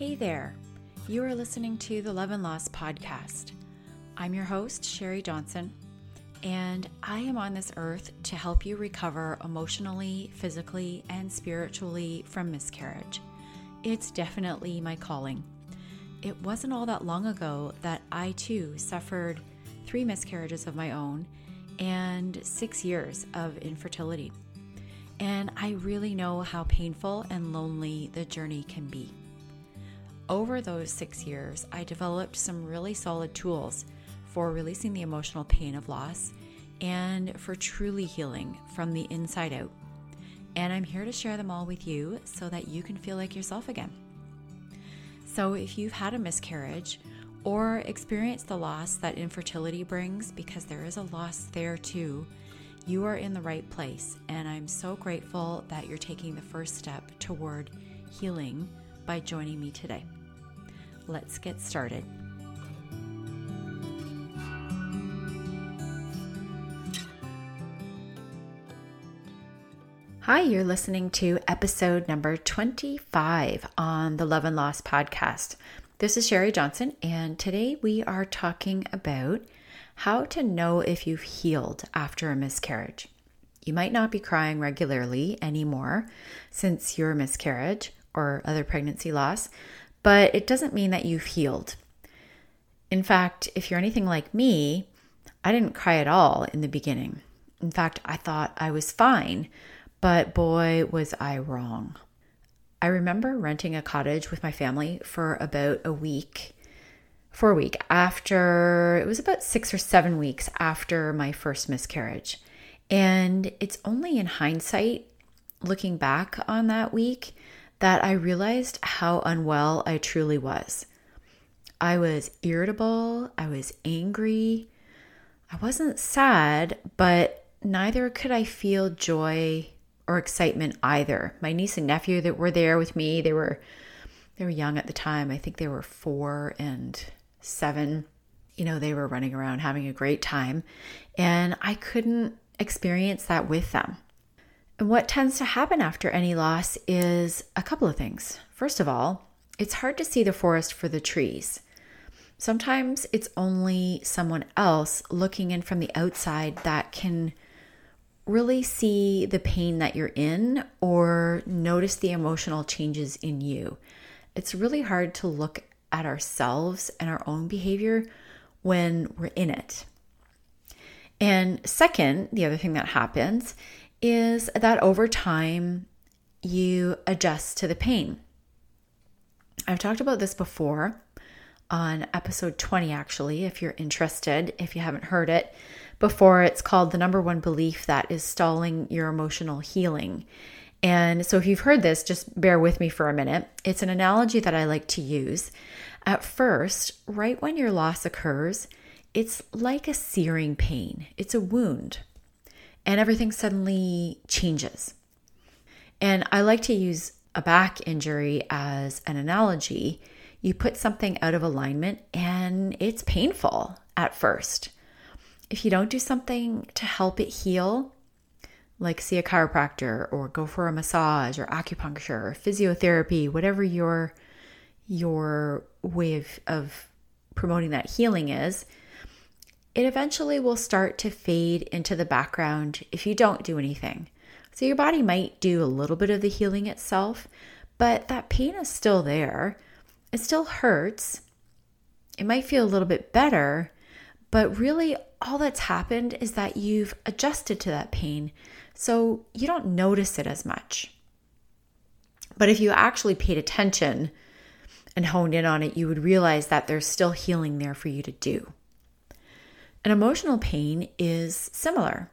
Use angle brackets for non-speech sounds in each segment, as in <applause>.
Hey there. You are listening to the Love and Loss podcast. I'm your host, Sherry Johnson, and I am on this earth to help you recover emotionally, physically, and spiritually from miscarriage. It's definitely my calling. It wasn't all that long ago that I too suffered three miscarriages of my own and six years of infertility. And I really know how painful and lonely the journey can be. Over those six years, I developed some really solid tools for releasing the emotional pain of loss and for truly healing from the inside out. And I'm here to share them all with you so that you can feel like yourself again. So, if you've had a miscarriage or experienced the loss that infertility brings, because there is a loss there too, you are in the right place. And I'm so grateful that you're taking the first step toward healing by joining me today. Let's get started. Hi, you're listening to episode number 25 on the Love and Loss podcast. This is Sherry Johnson, and today we are talking about how to know if you've healed after a miscarriage. You might not be crying regularly anymore since your miscarriage or other pregnancy loss, but it doesn't mean that you've healed. In fact, if you're anything like me, I didn't cry at all in the beginning. In fact, I thought I was fine, but boy, was I wrong. I remember renting a cottage with my family for about a week, for a week after, it was about six or seven weeks after my first miscarriage. And it's only in hindsight, looking back on that week, that I realized how unwell I truly was. I was irritable, I was angry. I wasn't sad, but neither could I feel joy or excitement either. My niece and nephew that were there with me, they were they were young at the time. I think they were 4 and 7. You know, they were running around having a great time, and I couldn't experience that with them. And what tends to happen after any loss is a couple of things. First of all, it's hard to see the forest for the trees. Sometimes it's only someone else looking in from the outside that can really see the pain that you're in or notice the emotional changes in you. It's really hard to look at ourselves and our own behavior when we're in it. And second, the other thing that happens is that over time you adjust to the pain. I've talked about this before on episode 20, actually, if you're interested, if you haven't heard it before. It's called The Number One Belief That Is Stalling Your Emotional Healing. And so, if you've heard this, just bear with me for a minute. It's an analogy that I like to use. At first, right when your loss occurs, it's like a searing pain, it's a wound and everything suddenly changes. And I like to use a back injury as an analogy. You put something out of alignment and it's painful at first. If you don't do something to help it heal, like see a chiropractor or go for a massage or acupuncture or physiotherapy, whatever your your way of, of promoting that healing is, it eventually will start to fade into the background if you don't do anything. So your body might do a little bit of the healing itself, but that pain is still there. It still hurts. It might feel a little bit better, but really all that's happened is that you've adjusted to that pain. So you don't notice it as much. But if you actually paid attention and honed in on it, you would realize that there's still healing there for you to do. An emotional pain is similar.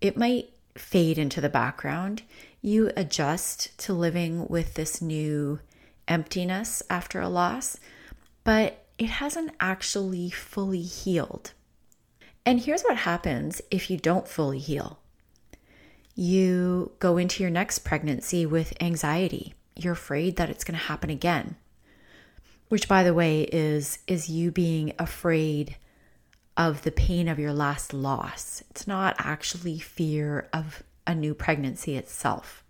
It might fade into the background. You adjust to living with this new emptiness after a loss, but it hasn't actually fully healed. And here's what happens if you don't fully heal you go into your next pregnancy with anxiety. You're afraid that it's going to happen again. Which by the way is is you being afraid of the pain of your last loss. It's not actually fear of a new pregnancy itself.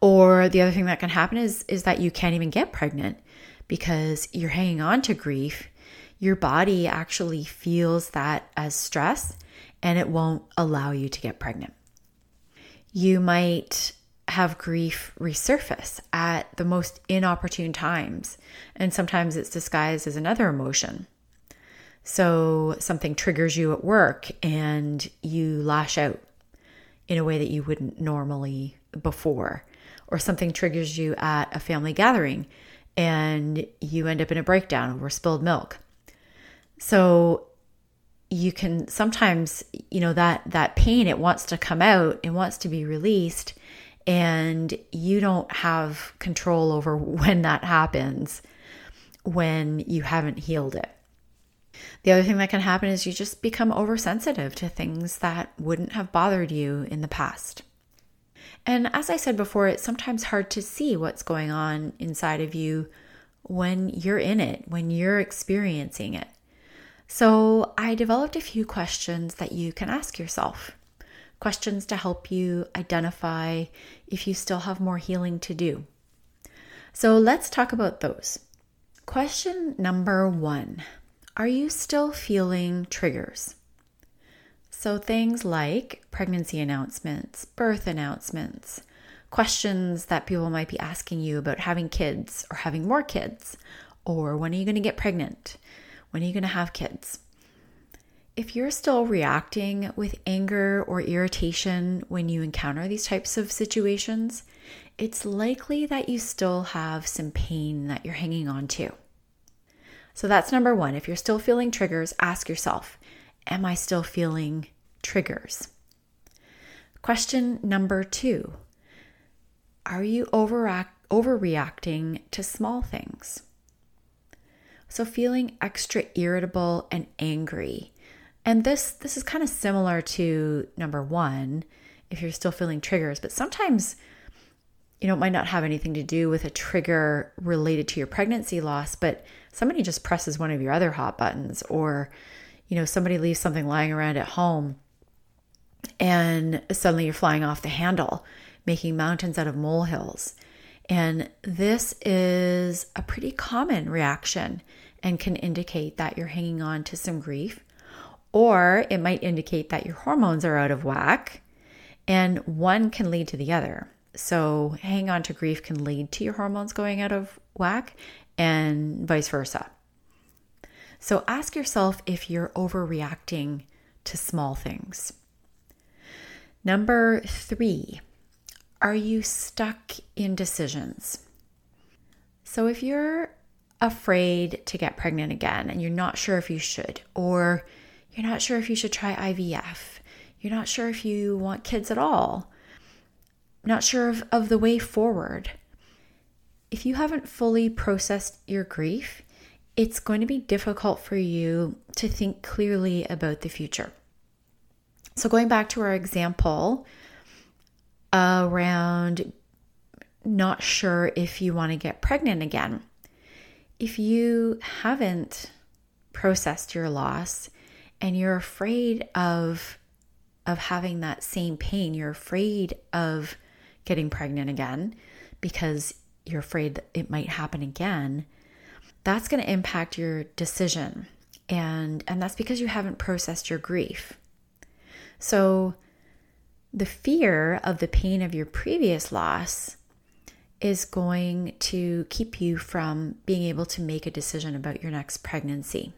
Or the other thing that can happen is is that you can't even get pregnant because you're hanging on to grief. Your body actually feels that as stress and it won't allow you to get pregnant. You might have grief resurface at the most inopportune times, and sometimes it's disguised as another emotion. So something triggers you at work and you lash out in a way that you wouldn't normally before, or something triggers you at a family gathering and you end up in a breakdown over spilled milk. So you can sometimes, you know, that that pain it wants to come out, it wants to be released and you don't have control over <laughs> when that happens when you haven't healed it. The other thing that can happen is you just become oversensitive to things that wouldn't have bothered you in the past. And as I said before, it's sometimes hard to see what's going on inside of you when you're in it, when you're experiencing it. So I developed a few questions that you can ask yourself. Questions to help you identify if you still have more healing to do. So let's talk about those. Question number one Are you still feeling triggers? So, things like pregnancy announcements, birth announcements, questions that people might be asking you about having kids or having more kids, or when are you going to get pregnant? When are you going to have kids? If you're still reacting with anger or irritation when you encounter these types of situations, it's likely that you still have some pain that you're hanging on to. So that's number one. If you're still feeling triggers, ask yourself Am I still feeling triggers? Question number two Are you overact, overreacting to small things? So, feeling extra irritable and angry. And this this is kind of similar to number 1 if you're still feeling triggers, but sometimes you know, it might not have anything to do with a trigger related to your pregnancy loss, but somebody just presses one of your other hot buttons or you know, somebody leaves something lying around at home and suddenly you're flying off the handle, making mountains out of molehills. And this is a pretty common reaction and can indicate that you're hanging on to some grief, or it might indicate that your hormones are out of whack, and one can lead to the other. So, hanging on to grief can lead to your hormones going out of whack, and vice versa. So ask yourself if you're overreacting to small things. Number three, are you stuck in decisions? So if you're afraid to get pregnant again and you're not sure if you should, or you're not sure if you should try IVF, you're not sure if you want kids at all, not sure of, of the way forward. If you haven't fully processed your grief, it's going to be difficult for you to think clearly about the future. So, going back to our example around not sure if you want to get pregnant again, if you haven't processed your loss and you're afraid of of having that same pain, you're afraid of getting pregnant again because you're afraid it might happen again that's going to impact your decision. And, and that's because you haven't processed your grief. So, the fear of the pain of your previous loss is going to keep you from being able to make a decision about your next pregnancy.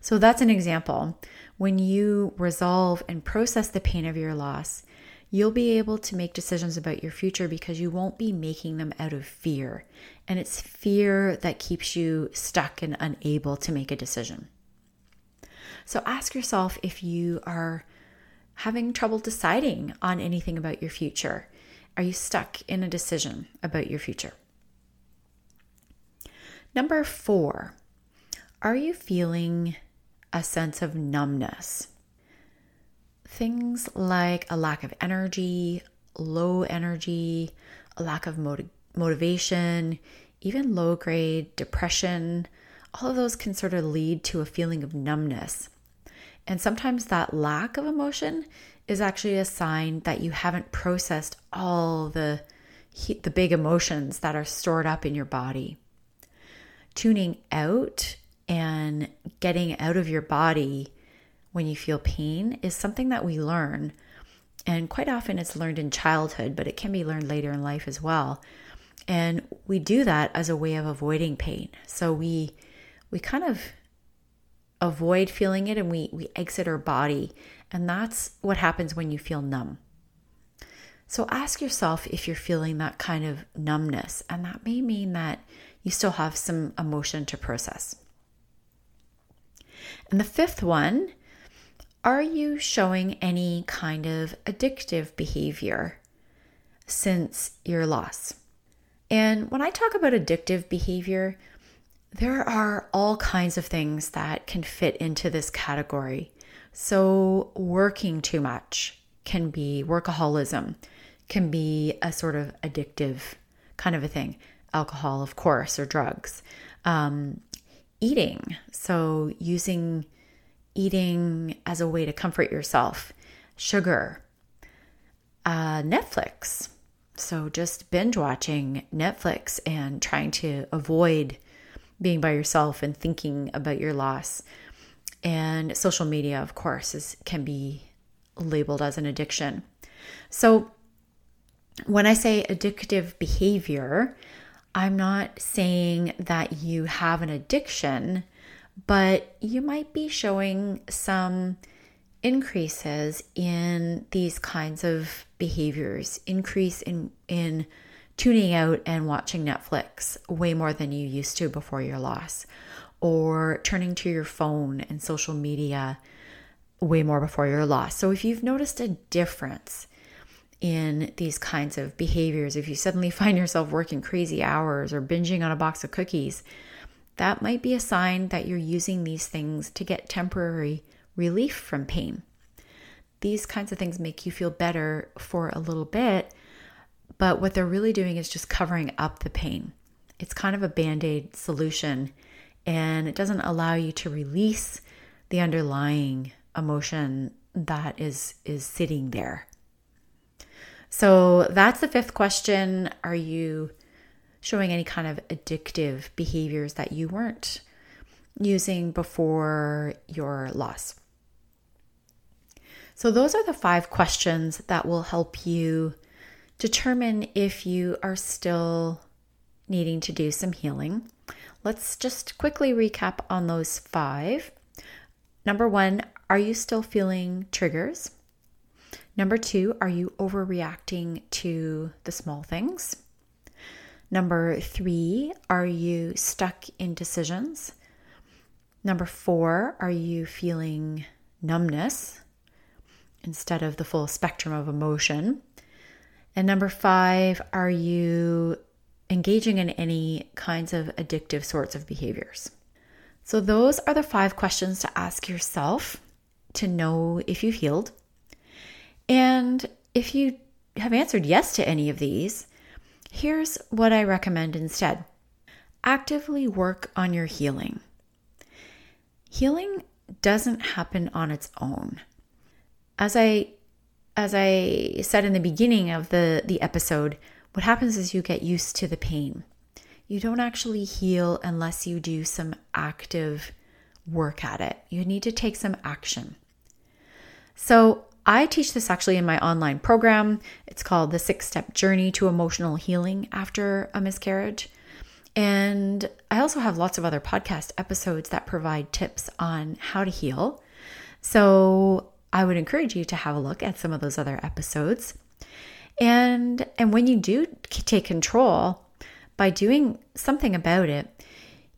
So, that's an example. When you resolve and process the pain of your loss, you'll be able to make decisions about your future because you won't be making them out of fear. And it's fear that keeps you stuck and unable to make a decision. So ask yourself if you are having trouble deciding on anything about your future. Are you stuck in a decision about your future? Number four, are you feeling a sense of numbness? Things like a lack of energy, low energy, a lack of motiv- motivation, even low grade depression, all of those can sort of lead to a feeling of numbness. And sometimes that lack of emotion is actually a sign that you haven't processed all the the big emotions that are stored up in your body. Tuning out and getting out of your body when you feel pain is something that we learn. And quite often it's learned in childhood, but it can be learned later in life as well. And we do that as a way of avoiding pain. So we we kind of avoid feeling it and we we exit our body. And that's what happens when you feel numb. So ask yourself if you're feeling that kind of numbness, and that may mean that you still have some emotion to process. And the fifth one are you showing any kind of addictive behavior since your loss? And when I talk about addictive behavior, there are all kinds of things that can fit into this category. So, working too much can be workaholism, can be a sort of addictive kind of a thing. Alcohol, of course, or drugs. Um, eating, so using eating as a way to comfort yourself, sugar, uh, Netflix. So just binge watching Netflix and trying to avoid being by yourself and thinking about your loss. And social media, of course, is can be labeled as an addiction. So when I say addictive behavior, I'm not saying that you have an addiction, but you might be showing some increases in these kinds of behaviors, increase in in tuning out and watching Netflix way more than you used to before your loss, or turning to your phone and social media way more before your loss. So if you've noticed a difference in these kinds of behaviors, if you suddenly <laughs> find yourself working crazy hours or binging on a box of cookies, that might be a sign that you're using these things to get temporary relief from pain. These kinds of things make you feel better for a little bit, but what they're really doing is just covering up the pain. It's kind of a band aid solution, and it doesn't allow you to release the underlying emotion that is is sitting there so that's the fifth question. Are you showing any kind of addictive behaviors that you weren't using before your loss? So, those are the five questions that will help you determine if you are still needing to do some healing. Let's just quickly recap on those five. Number one, are you still feeling triggers? Number two, are you overreacting to the small things? Number three, are you stuck in decisions? Number four, are you feeling numbness instead of the full spectrum of emotion? And number five, are you engaging in any kinds of addictive sorts of behaviors? So, those are the five questions to ask yourself to know if you've healed. And if you have answered yes to any of these, here's what I recommend instead actively work on your healing. Healing doesn't happen on its own. As I as I said in the beginning of the the episode, what happens is you get used to the pain. You don't actually heal unless you do some active work at it. You need to take some action. So, I teach this actually in my online program. It's called The Six Step Journey to Emotional Healing After a Miscarriage. And I also have lots of other podcast episodes that provide tips on how to heal. So I would encourage you to have a look at some of those other episodes. And and when you do take control by doing something about it,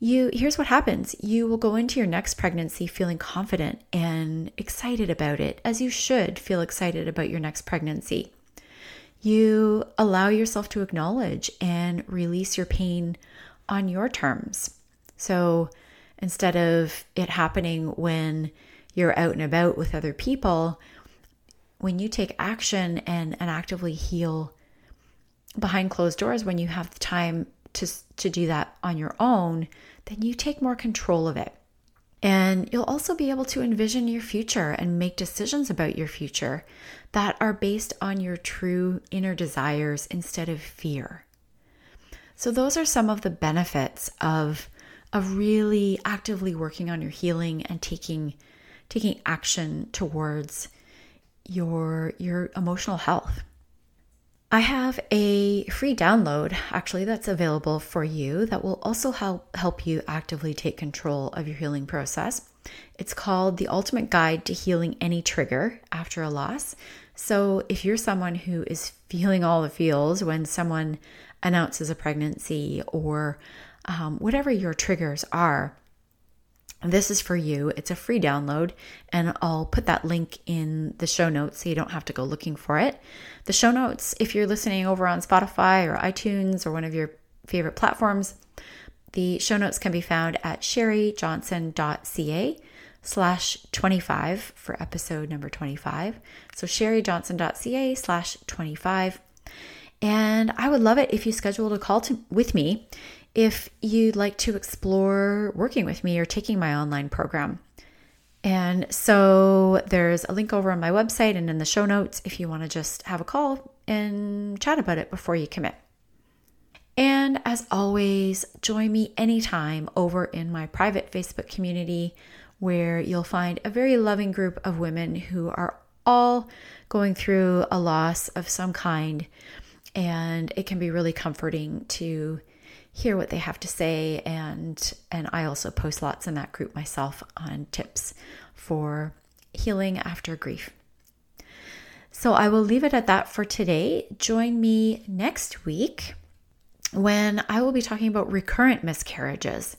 you here's what happens. You will go into your next pregnancy feeling confident and excited about it as you should feel excited about your next pregnancy. You allow yourself to acknowledge and release your pain on your terms. So instead of it happening when you're out and about with other people when you take action and, and actively heal behind closed doors when you have the time to to do that on your own then you take more control of it. And you'll also be able to envision your future and make decisions about your future that are based on your true inner desires instead of fear. So, those are some of the benefits of, of really actively working on your healing and taking, taking action towards your, your emotional health. I have a free download actually that's available for you that will also help help you actively take control of your healing process. It's called The Ultimate Guide to Healing Any Trigger After a Loss. So, if you're someone who is feeling all the feels when someone announces a pregnancy or um, whatever your triggers are, this is for you. It's a free download, and I'll put that link in the show notes so you don't have to go looking for it. The show notes, if you're listening over on Spotify or iTunes or one of your favorite platforms, the show notes can be found at sherryjohnson.ca slash 25 for episode number 25. So sherryjohnson.ca slash 25. And I would love it if you scheduled a call to, with me if you'd like to explore working with me or taking my online program. And so there's a link over on my website and in the show notes if you want to just have a call and chat about it before you commit. And as always, join me anytime over in my private Facebook community where you'll find a very loving group of women who are all going through a loss of some kind. And it can be really comforting to hear what they have to say and and I also post lots in that group myself on tips for healing after grief. So I will leave it at that for today. Join me next week when I will be talking about recurrent miscarriages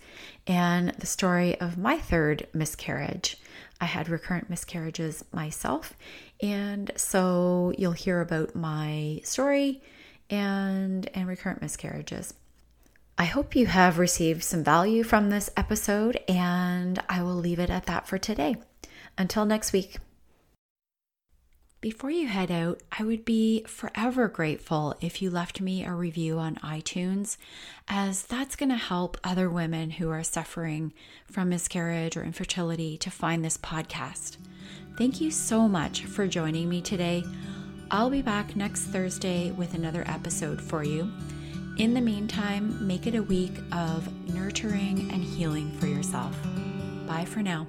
and the story of my third miscarriage. I had recurrent miscarriages myself, and so you'll hear about my story and and recurrent miscarriages. I hope you have received some value from this episode, and I will leave it at that for today. Until next week. Before you head out, I would be forever grateful if you left me a review on iTunes, as that's going to help other women who are suffering from miscarriage or infertility to find this podcast. Thank you so much for joining me today. I'll be back next Thursday with another episode for you. In the meantime, make it a week of nurturing and healing for yourself. Bye for now.